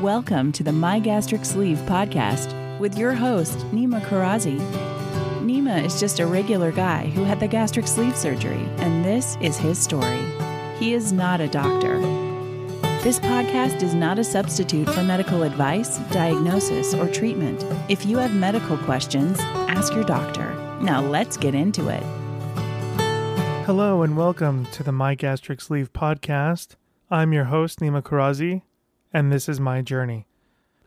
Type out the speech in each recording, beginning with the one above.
Welcome to the My Gastric Sleeve podcast with your host, Nima Karazi. Nima is just a regular guy who had the gastric sleeve surgery, and this is his story. He is not a doctor. This podcast is not a substitute for medical advice, diagnosis, or treatment. If you have medical questions, ask your doctor. Now let's get into it. Hello and welcome to the My Gastric Sleeve podcast. I'm your host, Nima Karazi, and this is my journey.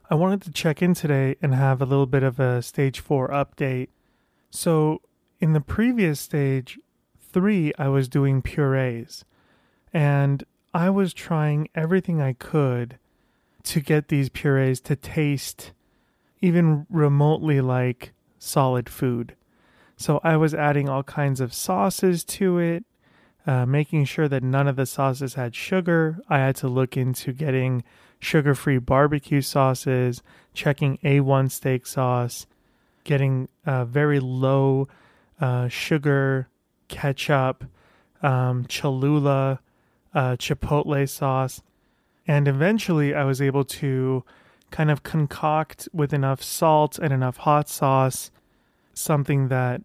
I wanted to check in today and have a little bit of a stage four update. So, in the previous stage three, I was doing purees, and I was trying everything I could to get these purees to taste even remotely like solid food. So, I was adding all kinds of sauces to it. Uh, making sure that none of the sauces had sugar. I had to look into getting sugar free barbecue sauces, checking A1 steak sauce, getting very low uh, sugar ketchup, um, Cholula, uh, Chipotle sauce. And eventually I was able to kind of concoct with enough salt and enough hot sauce something that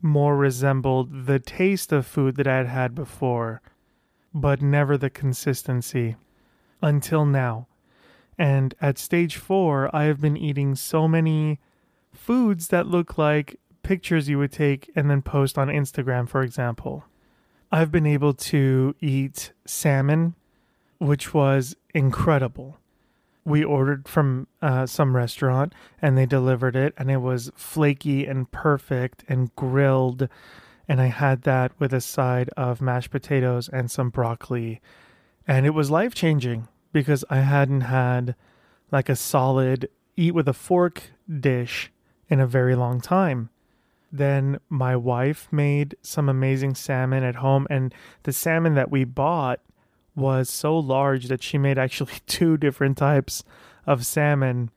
more resembled the taste of food that I had had before, but never the consistency until now. And at stage four, I have been eating so many foods that look like pictures you would take and then post on Instagram, for example. I've been able to eat salmon, which was incredible. We ordered from uh, some restaurant and they delivered it, and it was flaky and perfect and grilled. And I had that with a side of mashed potatoes and some broccoli. And it was life changing because I hadn't had like a solid eat with a fork dish in a very long time. Then my wife made some amazing salmon at home, and the salmon that we bought was so large that she made actually two different types of salmon.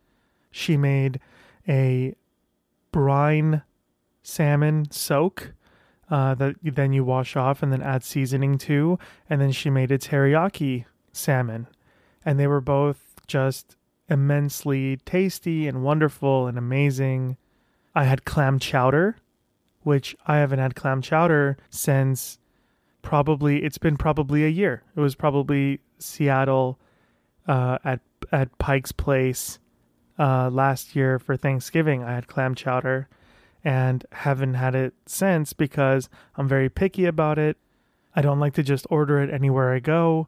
She made a brine salmon soak uh, that then you wash off and then add seasoning to, and then she made a teriyaki salmon and they were both just immensely tasty and wonderful and amazing. I had clam chowder, which I haven't had clam chowder since probably it's been probably a year. It was probably Seattle uh, at at Pike's Place uh, last year for Thanksgiving. I had clam chowder and haven't had it since because I'm very picky about it. I don't like to just order it anywhere I go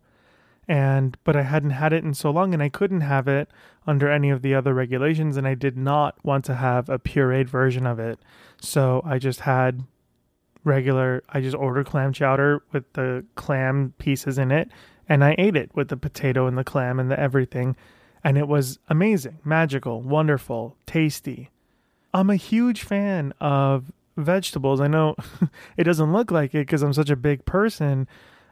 and but I hadn't had it in so long and I couldn't have it under any of the other regulations and I did not want to have a pureed version of it. So I just had regular I just ordered clam chowder with the clam pieces in it and I ate it with the potato and the clam and the everything and it was amazing, magical, wonderful, tasty. I'm a huge fan of vegetables. I know it doesn't look like it because I'm such a big person,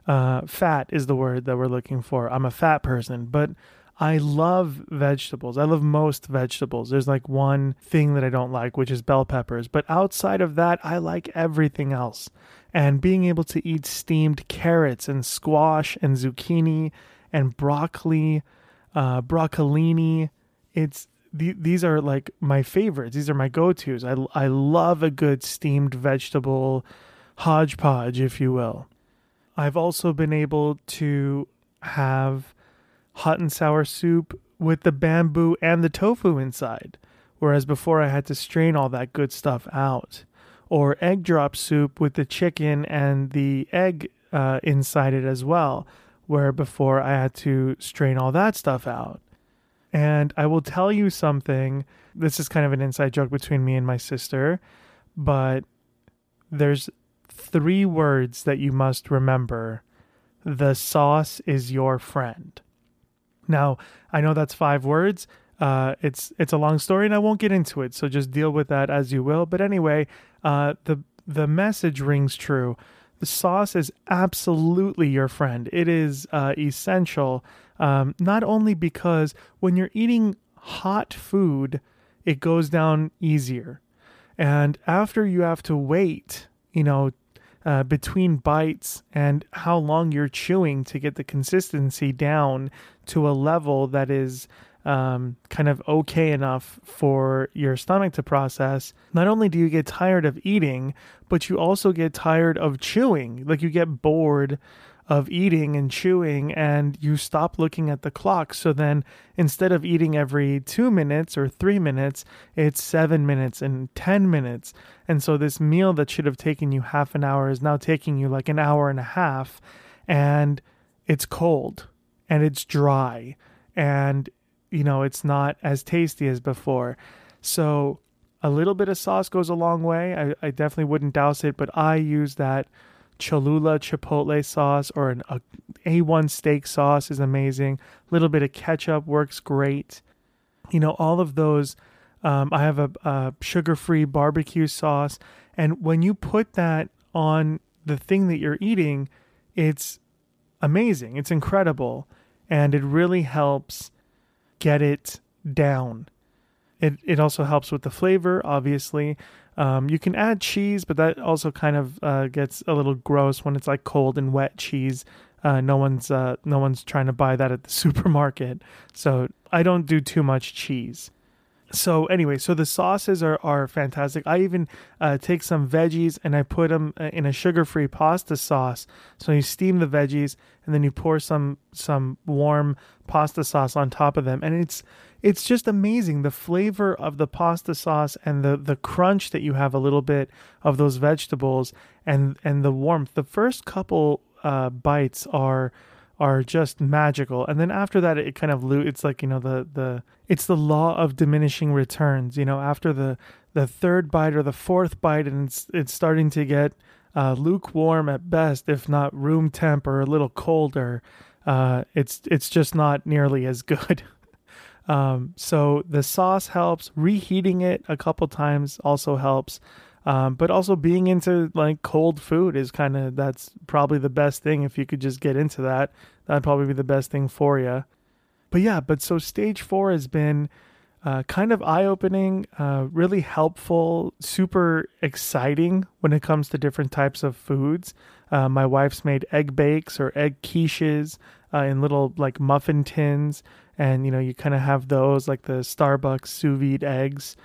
uh, fat is the word that we're looking for. I'm a fat person, but I love vegetables. I love most vegetables. There's like one thing that I don't like, which is bell peppers. But outside of that, I like everything else. And being able to eat steamed carrots and squash and zucchini and broccoli, uh, broccolini, it's these are like my favorites. These are my go tos. I, I love a good steamed vegetable hodgepodge, if you will. I've also been able to have hot and sour soup with the bamboo and the tofu inside, whereas before I had to strain all that good stuff out. Or egg drop soup with the chicken and the egg uh, inside it as well, where before I had to strain all that stuff out. And I will tell you something. This is kind of an inside joke between me and my sister, but there's three words that you must remember the sauce is your friend. Now, I know that's five words. Uh, it's it's a long story, and I won't get into it. So just deal with that as you will. But anyway, uh, the the message rings true. The sauce is absolutely your friend. It is uh, essential, um, not only because when you're eating hot food, it goes down easier, and after you have to wait, you know, uh, between bites and how long you're chewing to get the consistency down to a level that is um, kind of okay enough for your stomach to process, not only do you get tired of eating, but you also get tired of chewing. Like you get bored of eating and chewing and you stop looking at the clock. So then instead of eating every two minutes or three minutes, it's seven minutes and 10 minutes. And so this meal that should have taken you half an hour is now taking you like an hour and a half. And it's cold and it's dry and you know, it's not as tasty as before. So a little bit of sauce goes a long way. I, I definitely wouldn't douse it, but I use that Cholula chipotle sauce or an a A1 steak sauce is amazing. A little bit of ketchup works great. You know, all of those. Um, I have a, a sugar free barbecue sauce. And when you put that on the thing that you're eating, it's amazing. It's incredible. And it really helps get it down. It it also helps with the flavor, obviously. Um, you can add cheese, but that also kind of uh, gets a little gross when it's like cold and wet cheese. Uh, no one's uh, no one's trying to buy that at the supermarket, so I don't do too much cheese so anyway, so the sauces are, are fantastic. I even uh, take some veggies and I put them uh, in a sugar-free pasta sauce. So you steam the veggies and then you pour some some warm pasta sauce on top of them, and it's it's just amazing the flavor of the pasta sauce and the the crunch that you have a little bit of those vegetables and and the warmth. The first couple uh, bites are are just magical. And then after that it kind of lo- it's like you know the the it's the law of diminishing returns you know after the the third bite or the fourth bite and it's it's starting to get uh, lukewarm at best if not room temp or a little colder uh, it's it's just not nearly as good. Um, so the sauce helps. Reheating it a couple times also helps um, but also being into like cold food is kind of that's probably the best thing. If you could just get into that that'd probably be the best thing for you but yeah but so stage four has been uh, kind of eye-opening uh, really helpful super exciting when it comes to different types of foods. Uh, my wife's made egg bakes or egg quiches uh, in little like muffin tins. And you know you kind of have those like the starbucks sous vide eggs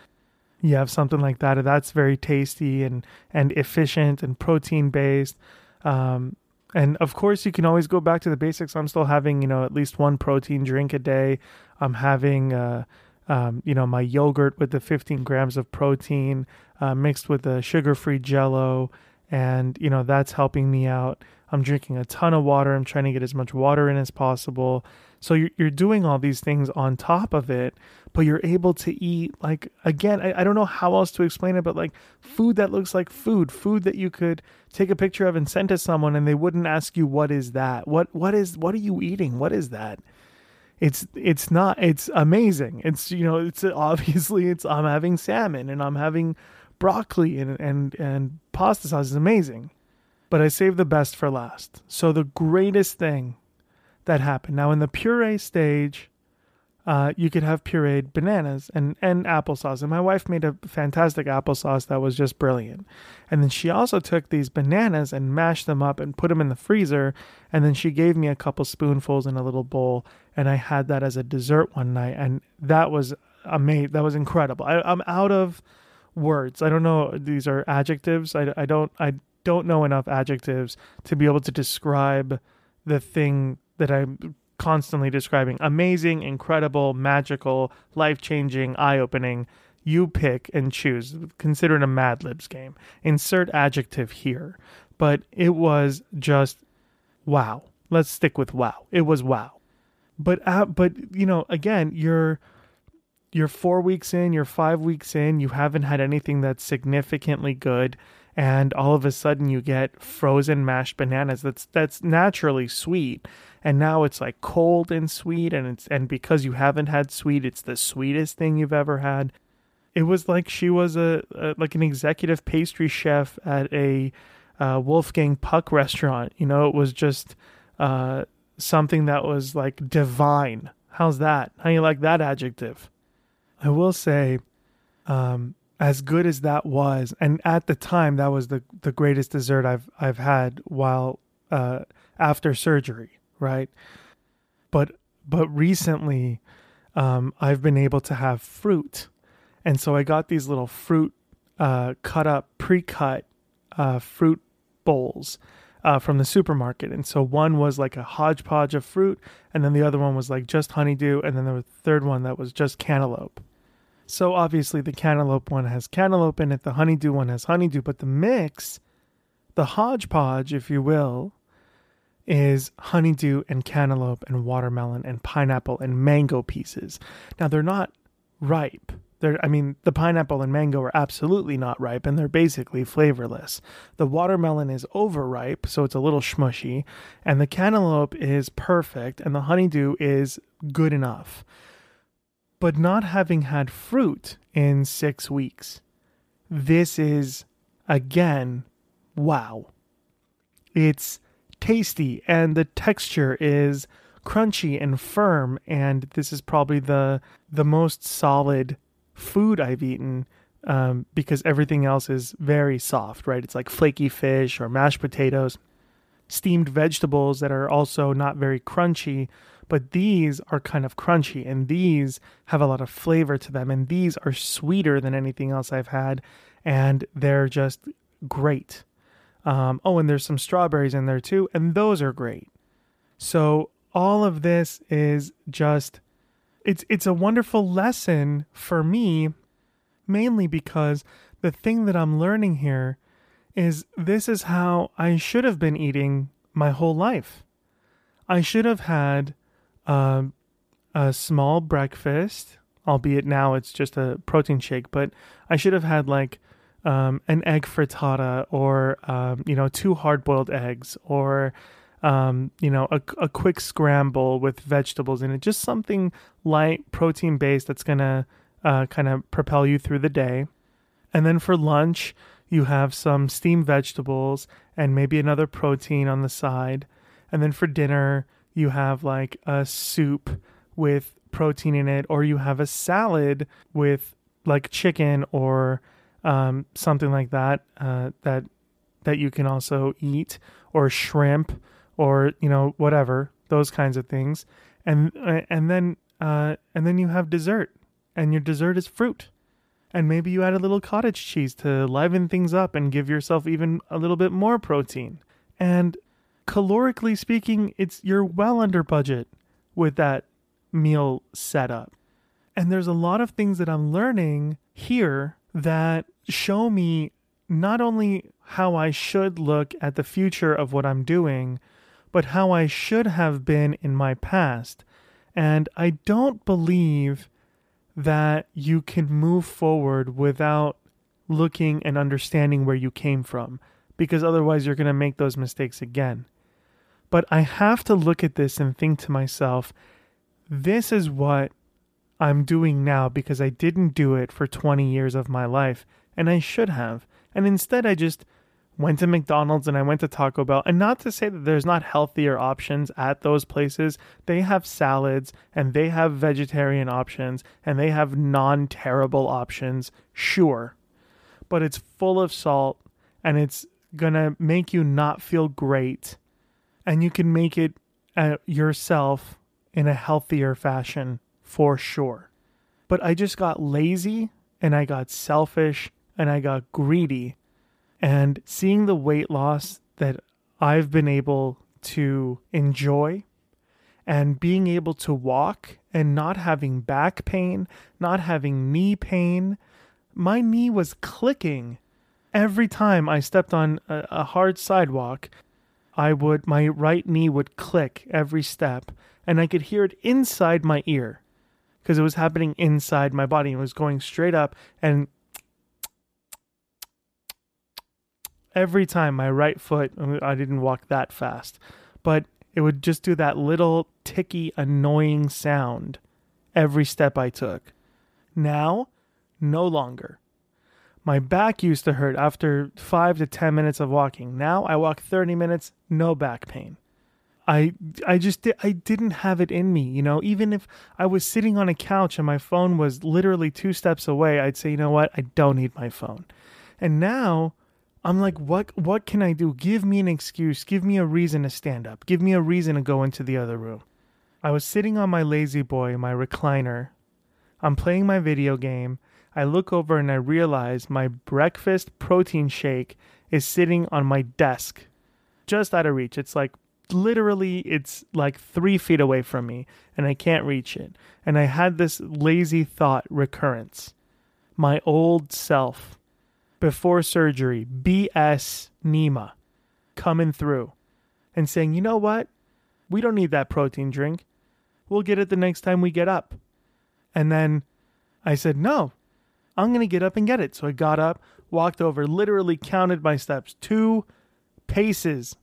you have something like that that's very tasty and and efficient and protein based um, and of course you can always go back to the basics. I'm still having you know at least one protein drink a day. I'm having uh, um, you know my yogurt with the 15 grams of protein uh, mixed with the sugar-free jello and you know that's helping me out i'm drinking a ton of water i'm trying to get as much water in as possible so you're, you're doing all these things on top of it, but you're able to eat like again, I, I don't know how else to explain it, but like food that looks like food, food that you could take a picture of and send to someone and they wouldn't ask you what is that? What what is what are you eating? What is that? It's it's not it's amazing. It's you know, it's obviously it's I'm having salmon and I'm having broccoli and and and pasta sauce is amazing. But I saved the best for last. So the greatest thing that happened. Now, in the puree stage, uh, you could have pureed bananas and, and applesauce. And my wife made a fantastic applesauce that was just brilliant. And then she also took these bananas and mashed them up and put them in the freezer. And then she gave me a couple spoonfuls in a little bowl. And I had that as a dessert one night. And that was amazing. That was incredible. I, I'm out of words. I don't know. These are adjectives. I, I don't, I don't know enough adjectives to be able to describe the thing that I'm constantly describing amazing, incredible, magical, life changing, eye opening. You pick and choose. Consider it a Mad Libs game. Insert adjective here. But it was just wow. Let's stick with wow. It was wow. But uh, but you know, again, you're you're four weeks in, you're five weeks in, you haven't had anything that's significantly good, and all of a sudden you get frozen mashed bananas that's that's naturally sweet. And now it's like cold and sweet and it's and because you haven't had sweet it's the sweetest thing you've ever had. It was like she was a, a like an executive pastry chef at a uh, wolfgang puck restaurant. You know it was just uh, something that was like divine. How's that? How you like that adjective i will say um, as good as that was, and at the time that was the the greatest dessert I've I've had while uh, after surgery, right? But but recently, um, I've been able to have fruit, and so I got these little fruit uh, cut up, pre cut uh, fruit bowls. Uh, from the supermarket. And so one was like a hodgepodge of fruit, and then the other one was like just honeydew, and then there was a third one that was just cantaloupe. So obviously the cantaloupe one has cantaloupe in it, the honeydew one has honeydew, but the mix, the hodgepodge, if you will, is honeydew and cantaloupe and watermelon and pineapple and mango pieces. Now they're not ripe. They're, I mean, the pineapple and mango are absolutely not ripe and they're basically flavorless. The watermelon is overripe, so it's a little smushy, and the cantaloupe is perfect, and the honeydew is good enough but not having had fruit in six weeks. This is, again, wow. It's tasty and the texture is crunchy and firm and this is probably the the most solid food I've eaten um, because everything else is very soft, right? It's like flaky fish or mashed potatoes, steamed vegetables that are also not very crunchy, but these are kind of crunchy and these have a lot of flavor to them and these are sweeter than anything else I've had and they're just great. Um, oh, and there's some strawberries in there too, and those are great. So all of this is just it's it's a wonderful lesson for me mainly because the thing that I'm learning here is this is how I should have been eating my whole life. I should have had um, a small breakfast, albeit now it's just a protein shake, but I should have had like um, an egg frittata or, um, you know, two hard boiled eggs or, um, you know, a, a quick scramble with vegetables in it. Just something light, protein based that's going to uh, kind of propel you through the day. And then for lunch, you have some steamed vegetables and maybe another protein on the side. And then for dinner, you have like a soup with protein in it, or you have a salad with like chicken or um, something like that uh, that that you can also eat, or shrimp, or you know whatever those kinds of things, and uh, and then uh, and then you have dessert, and your dessert is fruit, and maybe you add a little cottage cheese to liven things up and give yourself even a little bit more protein, and calorically speaking, it's you're well under budget with that meal setup. And there's a lot of things that I'm learning here that show me not only how I should look at the future of what I'm doing, but how I should have been in my past. And I don't believe that you can move forward without looking and understanding where you came from, because otherwise you're going to make those mistakes again. But I have to look at this and think to myself, this is what I'm doing now because I didn't do it for 20 years of my life, and I should have. And instead, I just went to McDonald's and I went to Taco Bell. And not to say that there's not healthier options at those places, they have salads and they have vegetarian options and they have non terrible options, sure. But it's full of salt and it's gonna make you not feel great and you can make it uh, yourself in a healthier fashion for sure. But I just got lazy and I got selfish and I got greedy. And seeing the weight loss that I've been able to enjoy and being able to walk and not having back pain, not having knee pain, my knee was clicking every time I stepped on a, a hard sidewalk I would my right knee would click every step and I could hear it inside my ear because it was happening inside my body and was going straight up and every time my right foot I didn't walk that fast but It would just do that little ticky, annoying sound every step I took. Now, no longer. My back used to hurt after five to 10 minutes of walking. Now I walk 30 minutes, no back pain. I I just I didn't have it in me, you know. Even if I was sitting on a couch and my phone was literally two steps away, I'd say, you know what, I don't need my phone. And now I'm like, what what can I do? Give me an excuse. Give me a reason to stand up. Give me a reason to go into the other room. I was sitting on my lazy boy, my recliner. I'm playing my video game. I look over and I realize my breakfast protein shake is sitting on my desk, just out of reach. It's like literally it's like three feet away from me and I can't reach it. And I had this lazy thought recurrence. My old self before surgery, BS Nima, coming through and saying, you know what? We don't need that protein drink. We'll get it the next time we get up. And then I said, no, I'm going to get up and get it. So I got up, walked over, literally counted my steps, two paces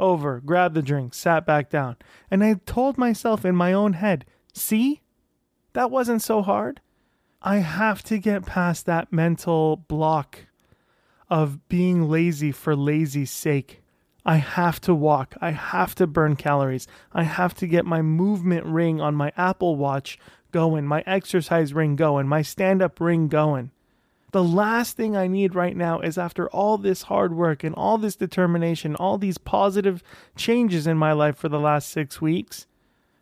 over, grabbed the drink, sat back down. And I told myself in my own head, see, that wasn't so hard. I have to get past that mental block of being lazy for lazy's sake. I have to walk. I have to burn calories. I have to get my movement ring on my Apple Watch going, my exercise ring going, my stand up ring going. The last thing I need right now is after all this hard work and all this determination, all these positive changes in my life for the last six weeks,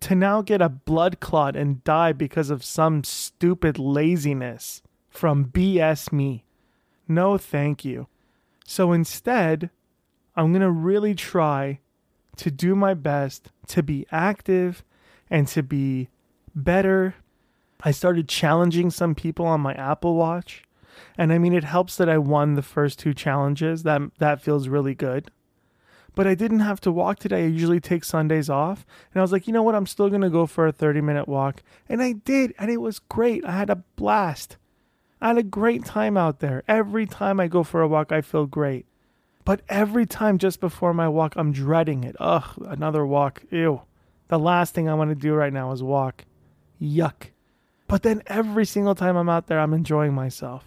to now get a blood clot and die because of some stupid laziness from BS me. No, thank you. So instead, I'm going to really try to do my best to be active and to be better. I started challenging some people on my Apple Watch. And I mean it helps that I won the first two challenges. That that feels really good. But I didn't have to walk today. I usually take Sundays off. And I was like, you know what? I'm still going to go for a 30 minute walk. And I did. And it was great. I had a blast. I had a great time out there. Every time I go for a walk, I feel great. But every time just before my walk, I'm dreading it. Ugh, another walk. Ew. The last thing I want to do right now is walk. Yuck. But then every single time I'm out there, I'm enjoying myself.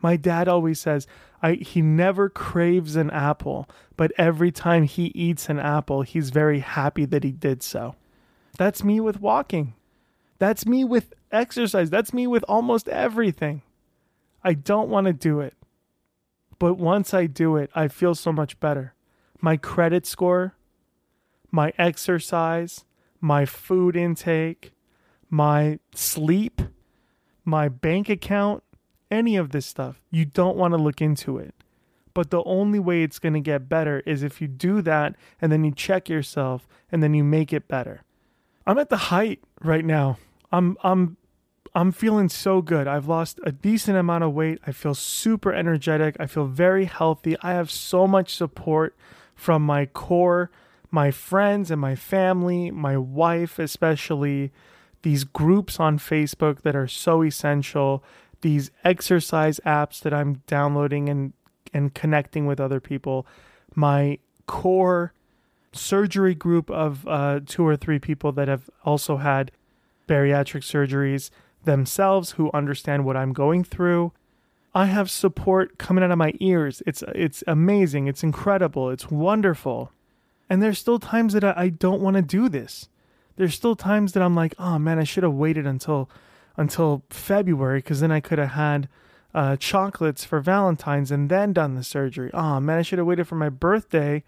My dad always says I, he never craves an apple, but every time he eats an apple, he's very happy that he did so. That's me with walking. That's me with exercise. That's me with almost everything. I don't want to do it. But once I do it, I feel so much better. My credit score, my exercise, my food intake, my sleep, my bank account, any of this stuff. You don't want to look into it. But the only way it's going to get better is if you do that and then you check yourself and then you make it better. I'm at the height right now. I'm I'm I'm feeling so good. I've lost a decent amount of weight. I feel super energetic. I feel very healthy. I have so much support from my core, my friends and my family, my wife especially, these groups on Facebook that are so essential these exercise apps that I'm downloading and and connecting with other people. My core surgery group of uh, two or three people that have also had bariatric surgeries themselves who understand what I'm going through. I have support coming out of my ears. It's it's amazing. It's incredible. It's wonderful. And there's still times that I, I don't want to do this. There's still times that I'm like, oh man, I should have waited until until February because then I could have had uh, chocolates for Valentine's and then done the surgery. Oh man, I should have waited for my birthday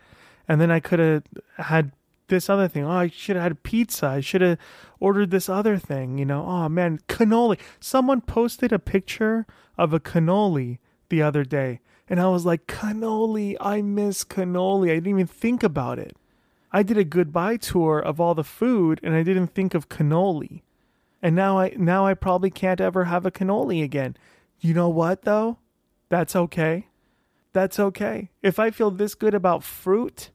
and then I could have had this other thing. Oh, I should have had pizza. I should have ordered this other thing, you know. Oh man, cannoli. Someone posted a picture of a cannoli the other day and I was like, cannoli, I miss cannoli. I didn't even think about it. I did a goodbye tour of all the food and I didn't think of cannoli. And now I now I probably can't ever have a cannoli again. You know what though? That's okay. That's okay. If I feel this good about fruit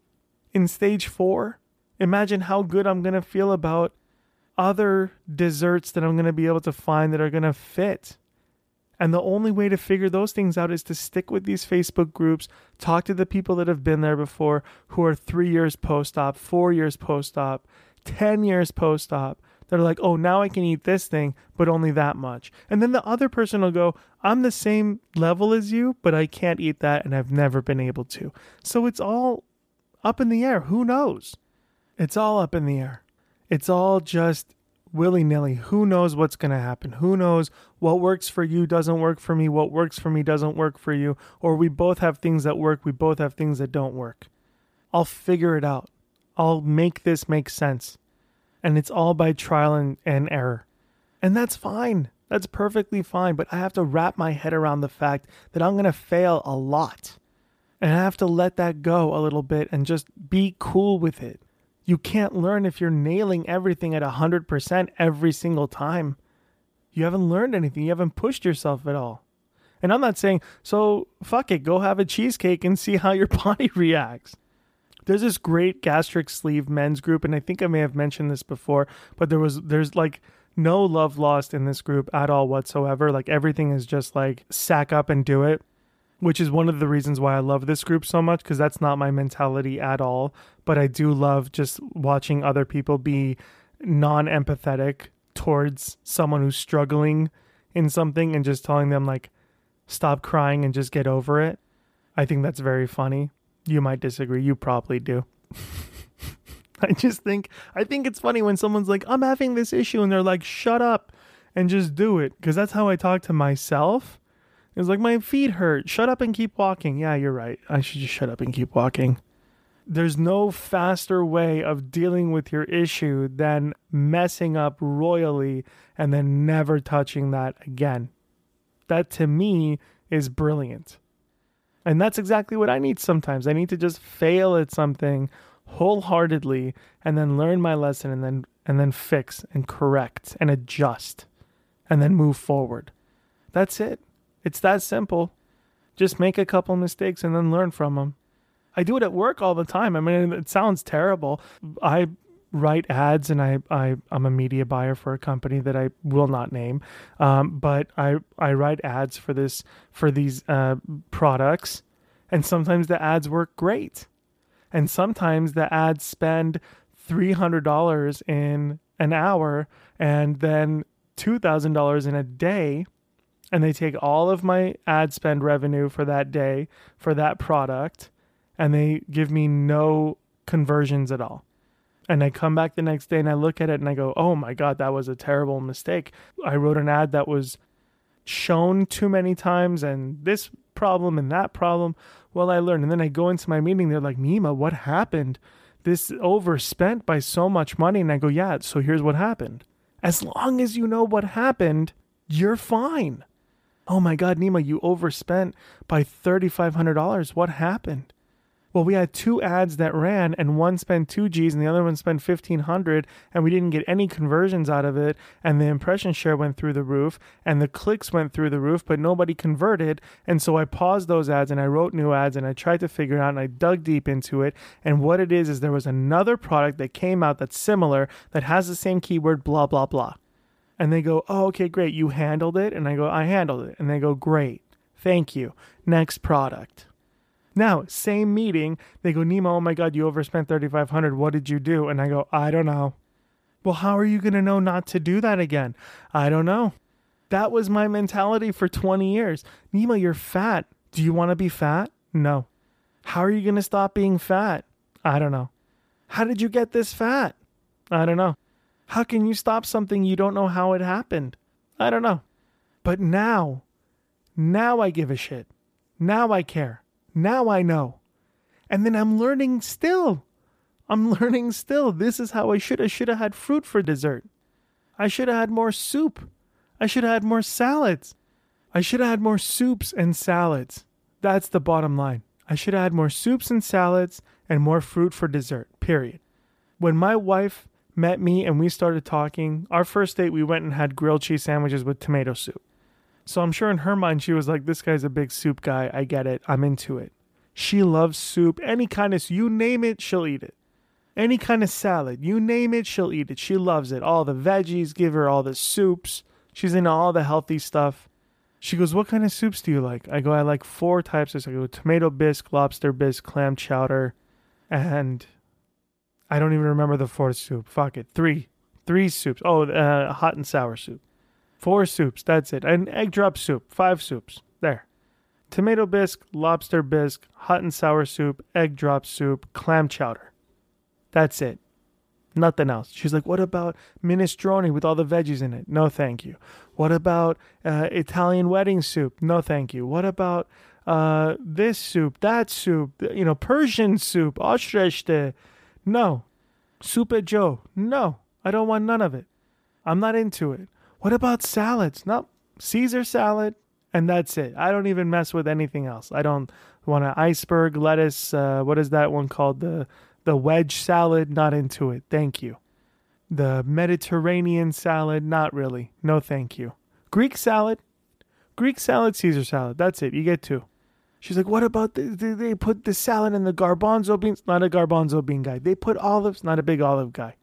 in stage 4, imagine how good I'm going to feel about other desserts that I'm going to be able to find that are going to fit And the only way to figure those things out is to stick with these Facebook groups, talk to the people that have been there before who are three years post op, four years post op, 10 years post op. They're like, oh, now I can eat this thing, but only that much. And then the other person will go, I'm the same level as you, but I can't eat that and I've never been able to. So it's all up in the air. Who knows? It's all up in the air. It's all just willy nilly. Who knows what's going to happen? Who knows what works for you doesn't work for me, what works for me doesn't work for you, or we both have things that work, we both have things that don't work. I'll figure it out. I'll make this make sense. And it's all by trial and, and error. And that's fine. That's perfectly fine. But I have to wrap my head around the fact that I'm going to fail a lot. And I have to let that go a little bit and just be cool with it. You can't learn if you're nailing everything at 100% every single time. You haven't learned anything. You haven't pushed yourself at all. And I'm not saying, so fuck it, go have a cheesecake and see how your body reacts. There's this great gastric sleeve men's group, and I think I may have mentioned this before, but there was, there's like no love lost in this group at all whatsoever. Like everything is just like sack up and do it which is one of the reasons why I love this group so much because that's not my mentality at all. But I do love just watching other people be non empathetic towards someone who's struggling in something and just telling them, like, stop crying and just get over it. I think that's very funny. You might disagree. You probably do. I just think I think it's funny when someone's like, "I'm having this issue," and they're like, "Shut up," and just do it, because that's how I talk to myself. It's like my feet hurt. Shut up and keep walking. Yeah, you're right. I should just shut up and keep walking. There's no faster way of dealing with your issue than messing up royally and then never touching that again. That to me is brilliant. And that's exactly what I need sometimes. I need to just fail at something wholeheartedly and then learn my lesson and then and then fix and correct and adjust and then move forward. That's it. It's that simple. Just make a couple mistakes and then learn from them. I do it at work all the time. I mean, it sounds terrible. I write ads and I, I I'm a media buyer for a company that I will not name. Um, but I I write ads for this for these uh, products, and sometimes the ads work great, and sometimes the ads spend three hundred dollars in an hour and then two thousand dollars in a day and they take all of my ad spend revenue for that day for that product and they give me no conversions at all. And I come back the next day and I look at it and I go, oh my God, that was a terrible mistake. I wrote an ad that was shown too many times and this problem and that problem. Well, I learned. And then I go into my meeting, they're like, Nima, what happened? This overspent by so much money. And I go, yeah, so here's what happened. As long as you know what happened, you're fine. Oh my God, Nima, you overspent by $3,500. What happened? Well, we had two ads that ran, and one spent two G's and the other one spent fifteen hundred, and we didn't get any conversions out of it. And the impression share went through the roof, and the clicks went through the roof, but nobody converted. And so I paused those ads and I wrote new ads and I tried to figure out and I dug deep into it. And what it is is there was another product that came out that's similar that has the same keyword, blah blah blah. And they go, Oh, okay, great. You handled it. And I go, I handled it. And they go, Great. Thank you. Next product. Now, same meeting, they go, Nima, oh my God, you overspent 3500 What did you do? And I go, I don't know. Well, how are you going to know not to do that again? I don't know. That was my mentality for 20 years. Nima, you're fat. Do you want to be fat? No. How are you going to stop being fat? I don't know. How did you get this fat? I don't know. How can you stop something you don't know how it happened? I don't know. But now, now I give a shit. Now I care. Now I know. And then I'm learning still. I'm learning still. This is how I should. I should have had fruit for dessert. I should have had more soup. I should have had more salads. I should have had more soups and salads. That's the bottom line. I should have had more soups and salads and more fruit for dessert, period. When my wife met me and we started talking. Our first date, we went and had grilled cheese sandwiches with tomato soup. So I'm sure in her mind, she was like, This guy's a big soup guy. I get it. I'm into it. She loves soup. Any kind of, you name it, she'll eat it. Any kind of salad, you name it, she'll eat it. She loves it. All the veggies, give her all the soups. She's into all the healthy stuff. She goes, What kind of soups do you like? I go, I like four types. I go, tomato bisque, lobster bisque, clam chowder, and I don't even remember the fourth soup. Fuck it. Three. Three soups. Oh, uh, hot and sour soup. Four soups. That's it. An egg drop soup. Five soups. There. Tomato bisque, lobster bisque, hot and sour soup, egg drop soup, clam chowder. That's it. Nothing else. She's like, what about minestrone with all the veggies in it? No, thank you. What about uh, Italian wedding soup? No, thank you. What about uh, this soup, that soup, you know, Persian soup, Ostreste? No. Soup at Joe? No. I don't want none of it. I'm not into it. What about salads? No. Caesar salad, and that's it. I don't even mess with anything else. I don't want an iceberg lettuce. Uh, what is that one called? The the wedge salad, not into it. Thank you. The Mediterranean salad, not really. No, thank you. Greek salad, Greek salad, Caesar salad. That's it. You get two. She's like, what about the, the, they put the salad in the garbanzo beans? Not a garbanzo bean guy. They put olives. Not a big olive guy.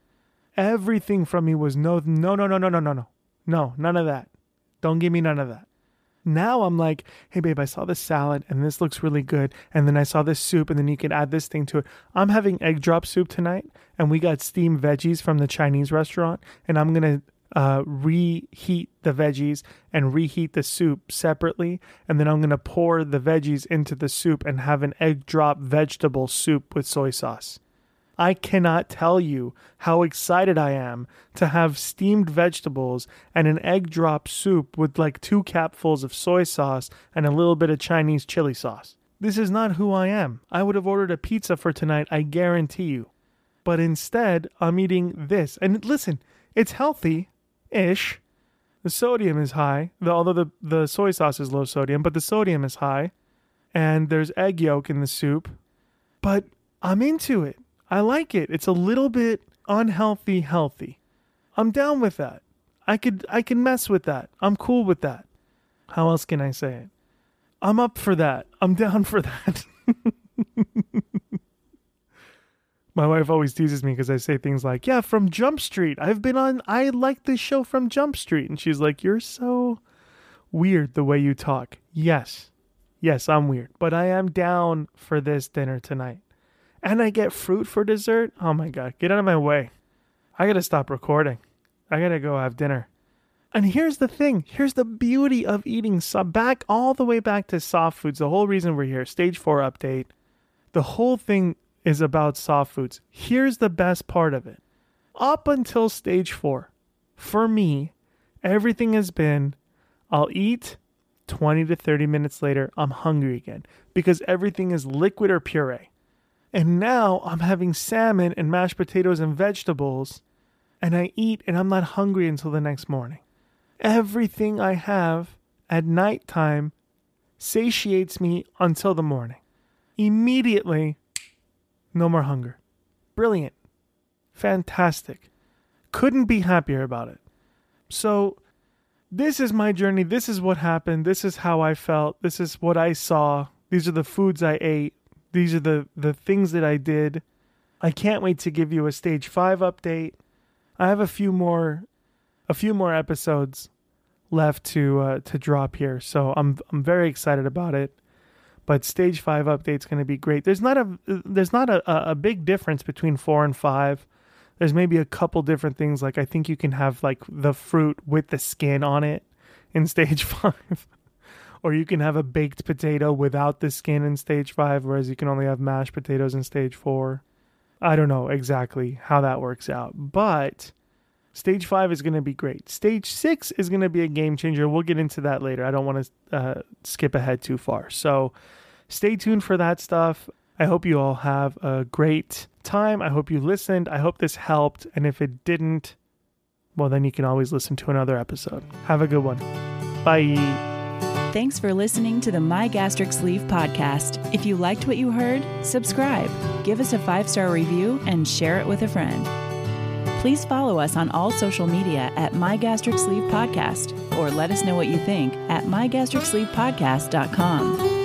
Everything from me was no, no, no, no, no, no, no, no, no, none of that. Don't give me none of that. Now I'm like, hey, babe, I saw this salad and this looks really good. And then I saw this soup and then you can add this thing to it. I'm having egg drop soup tonight and we got steamed veggies from the Chinese restaurant. And I'm to uh, reheat the veggies and reheat the soup separately. And then I'm going to pour the veggies into the soup and have an egg drop vegetable soup with soy sauce. I cannot tell you how excited I am to have steamed vegetables and an egg drop soup with like two capfuls of soy sauce and a little bit of Chinese chili sauce. This is not who I am. I would have ordered a pizza for tonight, I guarantee you. But instead, I'm eating this. And listen, it's healthy ish. The sodium is high, although the, the soy sauce is low sodium, but the sodium is high. And there's egg yolk in the soup. But I'm into it. I like it. It's a little bit unhealthy healthy. I'm down with that. I could I can mess with that. I'm cool with that. How else can I say it? I'm up for that. I'm down for that. My wife always teases me because I say things like, "Yeah, from Jump Street. I've been on I like this show from Jump Street." And she's like, "You're so weird the way you talk." Yes. Yes, I'm weird, but I am down for this dinner tonight and I get fruit for dessert. Oh my god, get out of my way. I gotta stop recording. I gotta go have dinner. And here's the thing here's the beauty of eating so- back all the way back to soft foods. The whole reason we're here, stage four update. The whole thing is about soft foods. Here's the best part of it. Up until stage four, for me, everything has been I'll eat 20 to 30 minutes later, I'm hungry again because everything is liquid or puree. And now I'm having salmon and mashed potatoes and vegetables, and I eat and I'm not hungry until the next morning. Everything I have at nighttime satiates me until the morning. Immediately, no more hunger. Brilliant. Fantastic. Couldn't be happier about it. So, this is my journey. This is what happened. This is how I felt. This is what I saw. These are the foods I ate. These are the the things that I did. I can't wait to give you a stage 5 update. I have a few more a few more episodes left to uh, to drop here. So I'm I'm very excited about it. But stage 5 update's going to be great. There's not a there's not a, a big difference between 4 and 5. There's maybe a couple different things like I think you can have like the fruit with the skin on it in stage 5 or you can have a baked potato without the skin in stage five, whereas you can only have mashed potatoes in stage four. I don't know exactly how that works out, but stage five is going to be great. Stage six is going to be a game changer. We'll get into that later. I don't want to uh, skip ahead too far. So stay tuned for that stuff. I hope you all have a great time. I hope you listened. I hope this helped. And if it didn't, well, then you can always listen to another episode. Have a good one. Bye. Thanks for listening to the My Gastric Sleeve podcast. If you liked what you heard, subscribe, give us a five star review, and share it with a friend. Please follow us on all social media at My Gastric Sleeve Podcast or let us know what you think at mygastricsleevepodcast.com.